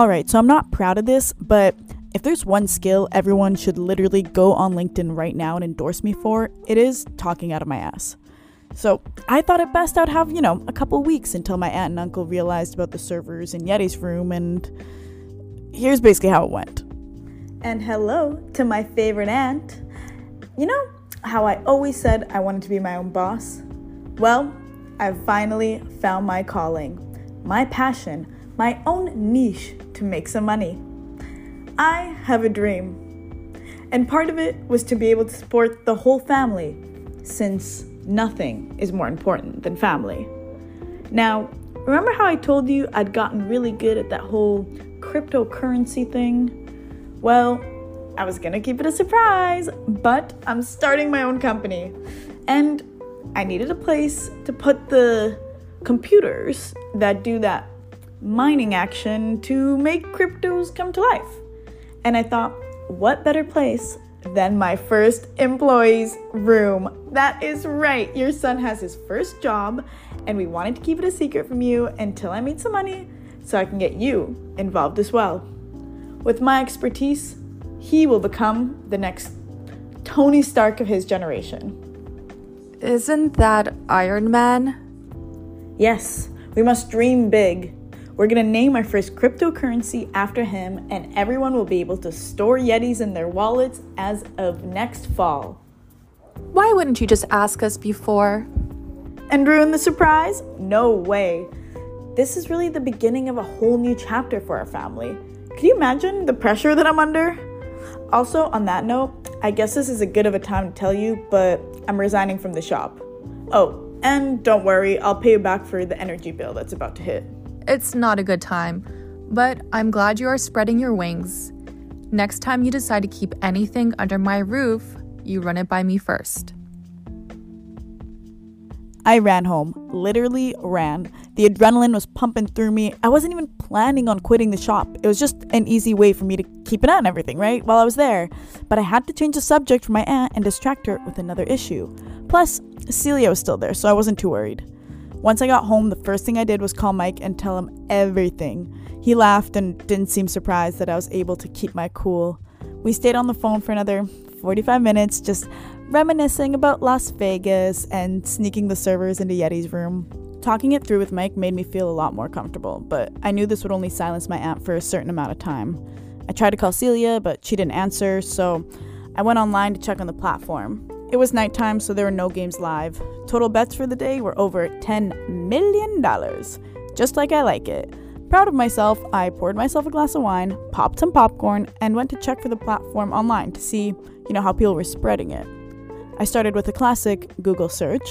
Alright, so I'm not proud of this, but if there's one skill everyone should literally go on LinkedIn right now and endorse me for, it is talking out of my ass. So I thought it best I'd have, you know, a couple weeks until my aunt and uncle realized about the servers in Yeti's room, and here's basically how it went. And hello to my favorite aunt. You know how I always said I wanted to be my own boss? Well, I've finally found my calling, my passion, my own niche to make some money. I have a dream, and part of it was to be able to support the whole family, since nothing is more important than family. Now, remember how I told you I'd gotten really good at that whole cryptocurrency thing? Well, I was gonna keep it a surprise, but I'm starting my own company. And I needed a place to put the computers that do that mining action to make cryptos come to life. And I thought, what better place than my first employee's room? That is right, your son has his first job, and we wanted to keep it a secret from you until I made some money so I can get you involved as well. With my expertise, he will become the next Tony Stark of his generation. Isn't that Iron Man? Yes, we must dream big. We're gonna name our first cryptocurrency after him, and everyone will be able to store Yetis in their wallets as of next fall. Why wouldn't you just ask us before? And ruin the surprise? No way. This is really the beginning of a whole new chapter for our family. Can you imagine the pressure that I'm under? Also, on that note, I guess this is a good of a time to tell you, but I'm resigning from the shop. Oh, and don't worry, I'll pay you back for the energy bill that's about to hit. It's not a good time, but I'm glad you are spreading your wings. Next time you decide to keep anything under my roof, you run it by me first. I ran home, literally ran. The adrenaline was pumping through me. I wasn't even planning on quitting the shop. It was just an easy way for me to keep an eye on everything, right? While I was there. But I had to change the subject for my aunt and distract her with another issue. Plus, Celia was still there, so I wasn't too worried. Once I got home, the first thing I did was call Mike and tell him everything. He laughed and didn't seem surprised that I was able to keep my cool. We stayed on the phone for another 45 minutes, just reminiscing about Las Vegas and sneaking the servers into Yeti's room. Talking it through with Mike made me feel a lot more comfortable, but I knew this would only silence my aunt for a certain amount of time. I tried to call Celia, but she didn't answer, so I went online to check on the platform. It was nighttime, so there were no games live. Total bets for the day were over $10 million, just like I like it. Proud of myself, I poured myself a glass of wine, popped some popcorn, and went to check for the platform online to see, you know, how people were spreading it. I started with a classic Google search,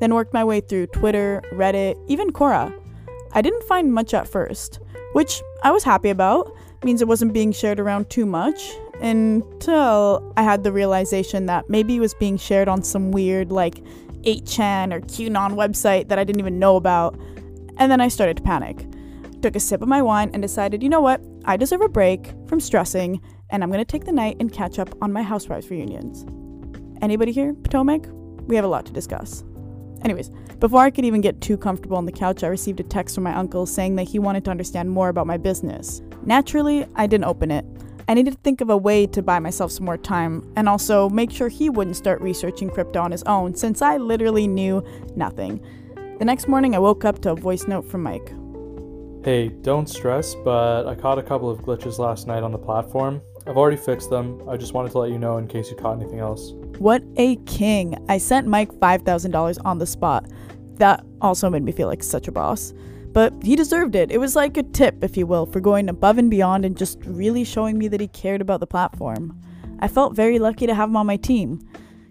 then worked my way through Twitter, Reddit, even Quora. I didn't find much at first, which I was happy about, means it wasn't being shared around too much, until I had the realization that maybe it was being shared on some weird, like, 8chan or QAnon website that I didn't even know about, and then I started to panic. Took a sip of my wine and decided, you know what, I deserve a break from stressing, and I'm gonna take the night and catch up on my housewives reunions. Anybody here, Potomac? We have a lot to discuss. Anyways, before I could even get too comfortable on the couch, I received a text from my uncle saying that he wanted to understand more about my business. Naturally, I didn't open it. I needed to think of a way to buy myself some more time and also make sure he wouldn't start researching crypto on his own since I literally knew nothing. The next morning, I woke up to a voice note from Mike. Hey, don't stress, but I caught a couple of glitches last night on the platform. I've already fixed them. I just wanted to let you know in case you caught anything else. What a king! I sent Mike $5,000 on the spot. That also made me feel like such a boss. But he deserved it. It was like a tip, if you will, for going above and beyond and just really showing me that he cared about the platform. I felt very lucky to have him on my team.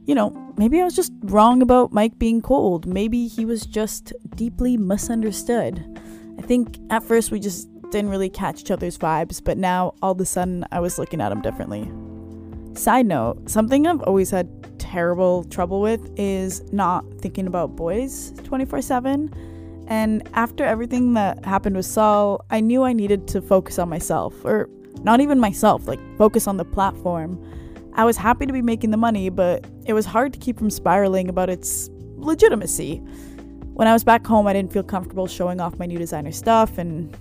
You know, maybe I was just wrong about Mike being cold. Maybe he was just deeply misunderstood. I think at first we just didn't really catch each other's vibes, but now all of a sudden I was looking at him differently. Side note, something I've always had terrible trouble with is not thinking about boys 24 7. And after everything that happened with Saul, I knew I needed to focus on myself, or not even myself, like focus on the platform. I was happy to be making the money, but it was hard to keep from spiraling about its legitimacy. When I was back home, I didn't feel comfortable showing off my new designer stuff, and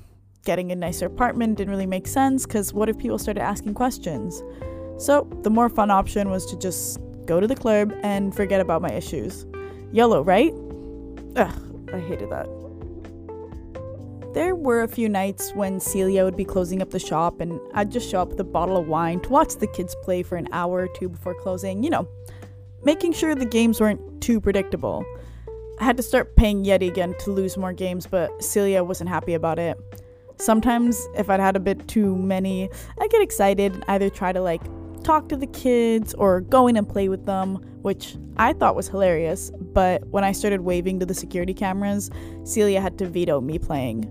getting a nicer apartment didn't really make sense because what if people started asking questions? So the more fun option was to just go to the club and forget about my issues. YOLO, right? Ugh, I hated that. There were a few nights when Celia would be closing up the shop and I'd just show up with a bottle of wine to watch the kids play for an hour or two before closing, you know, making sure the games weren't too predictable. I had to start paying Yeti again to lose more games, but Celia wasn't happy about it. Sometimes, if I'd had a bit too many, I'd get excited and either try to like talk to the kids or go in and play with them, which I thought was hilarious. But when I started waving to the security cameras, Celia had to veto me playing.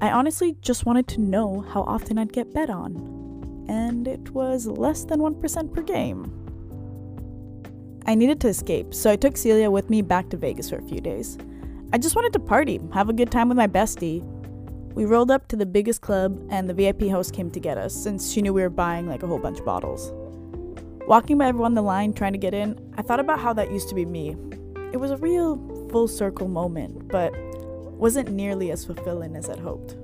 I honestly just wanted to know how often I'd get bet on, and it was less than 1% per game. I needed to escape, so I took Celia with me back to Vegas for a few days. I just wanted to party, have a good time with my bestie. We rolled up to the biggest club, and the VIP host came to get us since she knew we were buying like a whole bunch of bottles. Walking by everyone the line trying to get in, I thought about how that used to be me. It was a real full circle moment, but wasn't nearly as fulfilling as I'd hoped.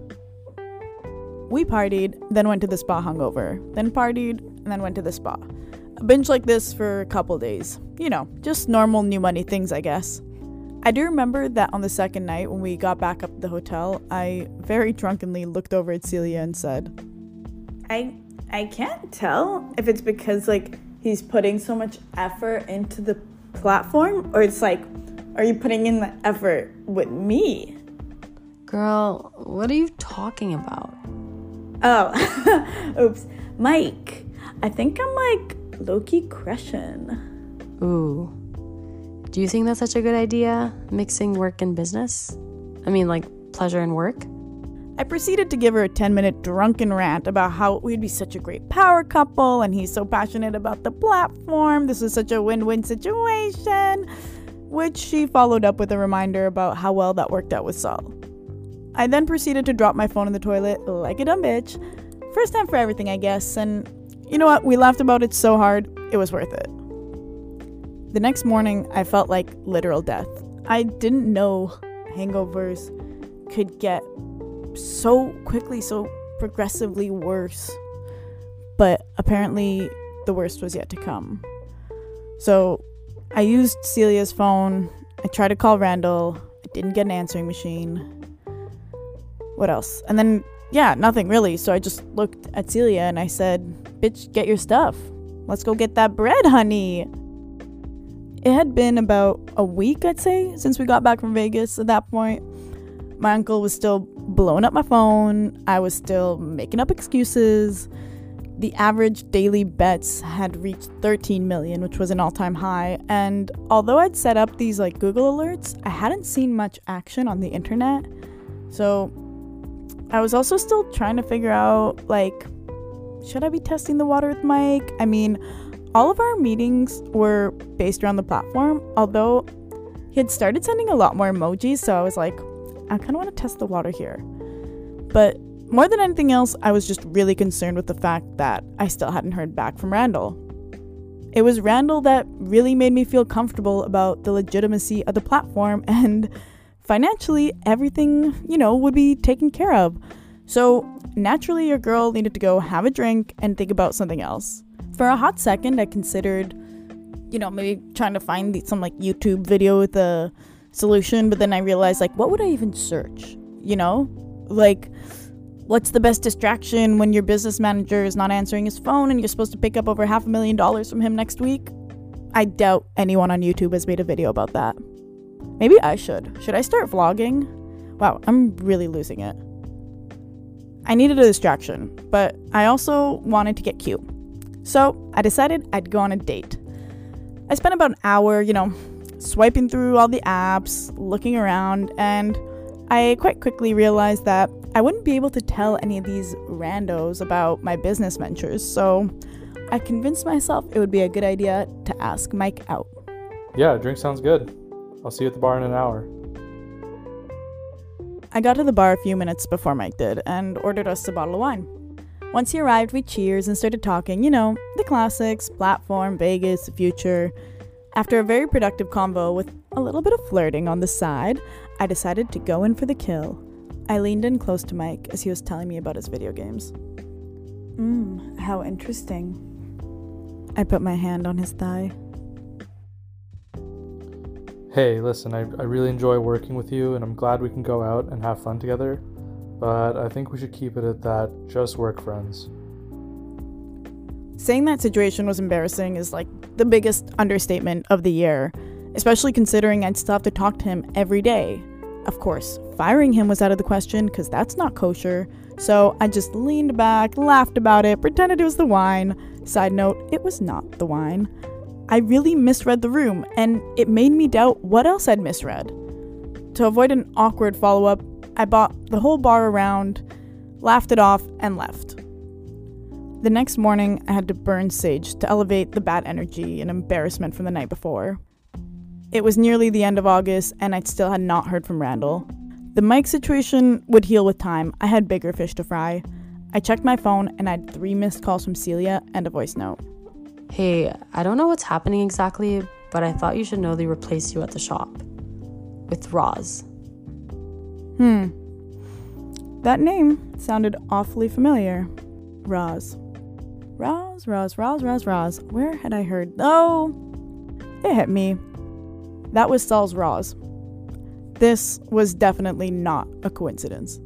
We partied, then went to the spa hungover, then partied, and then went to the spa. A binge like this for a couple days. You know, just normal new money things, I guess. I do remember that on the second night when we got back up to the hotel, I very drunkenly looked over at Celia and said, I I can't tell if it's because like he's putting so much effort into the platform or it's like are you putting in the effort with me? Girl, what are you talking about? Oh, oops. Mike, I think I'm like lowkey crushing. Ooh. Do you think that's such a good idea? Mixing work and business? I mean, like pleasure and work? I proceeded to give her a 10 minute drunken rant about how we'd be such a great power couple and he's so passionate about the platform. This is such a win win situation. Which she followed up with a reminder about how well that worked out with Saul. I then proceeded to drop my phone in the toilet like a dumb bitch. First time for everything, I guess, and you know what? We laughed about it so hard, it was worth it. The next morning, I felt like literal death. I didn't know hangovers could get so quickly, so progressively worse. But apparently, the worst was yet to come. So I used Celia's phone. I tried to call Randall. I didn't get an answering machine. What else? And then, yeah, nothing really. So I just looked at Celia and I said, Bitch, get your stuff. Let's go get that bread, honey. It had been about a week, I'd say, since we got back from Vegas at that point. My uncle was still blowing up my phone. I was still making up excuses. The average daily bets had reached 13 million, which was an all time high. And although I'd set up these like Google alerts, I hadn't seen much action on the internet. So I was also still trying to figure out like, should I be testing the water with Mike? I mean, all of our meetings were based around the platform, although he had started sending a lot more emojis, so I was like, I kind of want to test the water here. But more than anything else, I was just really concerned with the fact that I still hadn't heard back from Randall. It was Randall that really made me feel comfortable about the legitimacy of the platform and financially everything, you know, would be taken care of. So, naturally, your girl needed to go have a drink and think about something else. For a hot second, I considered, you know, maybe trying to find some like YouTube video with a solution, but then I realized like what would I even search? You know? Like what's the best distraction when your business manager is not answering his phone and you're supposed to pick up over half a million dollars from him next week? I doubt anyone on YouTube has made a video about that. Maybe I should. Should I start vlogging? Wow, I'm really losing it. I needed a distraction, but I also wanted to get cute. So I decided I'd go on a date. I spent about an hour, you know, swiping through all the apps, looking around, and I quite quickly realized that I wouldn't be able to tell any of these randos about my business ventures, so I convinced myself it would be a good idea to ask Mike out. Yeah, drink sounds good. I'll see you at the bar in an hour. I got to the bar a few minutes before Mike did and ordered us a bottle of wine. Once he arrived, we cheers and started talking, you know, the classics platform, Vegas, future. After a very productive convo with a little bit of flirting on the side, I decided to go in for the kill. I leaned in close to Mike as he was telling me about his video games. Mmm, how interesting. I put my hand on his thigh. Hey, listen, I, I really enjoy working with you and I'm glad we can go out and have fun together, but I think we should keep it at that just work friends. Saying that situation was embarrassing is like the biggest understatement of the year, especially considering I'd still have to talk to him every day. Of course, firing him was out of the question because that's not kosher, so I just leaned back, laughed about it, pretended it was the wine. Side note, it was not the wine. I really misread the room, and it made me doubt what else I'd misread. To avoid an awkward follow up, I bought the whole bar around, laughed it off, and left. The next morning, I had to burn sage to elevate the bad energy and embarrassment from the night before. It was nearly the end of August, and I still had not heard from Randall. The Mike situation would heal with time. I had bigger fish to fry. I checked my phone and I had three missed calls from Celia and a voice note. Hey, I don't know what's happening exactly, but I thought you should know they replaced you at the shop. With Roz. Hmm. That name sounded awfully familiar. Roz. Roz, Roz, Roz, Roz, Roz. Where had I heard? Oh, it hit me. That was Saul's Roz. This was definitely not a coincidence.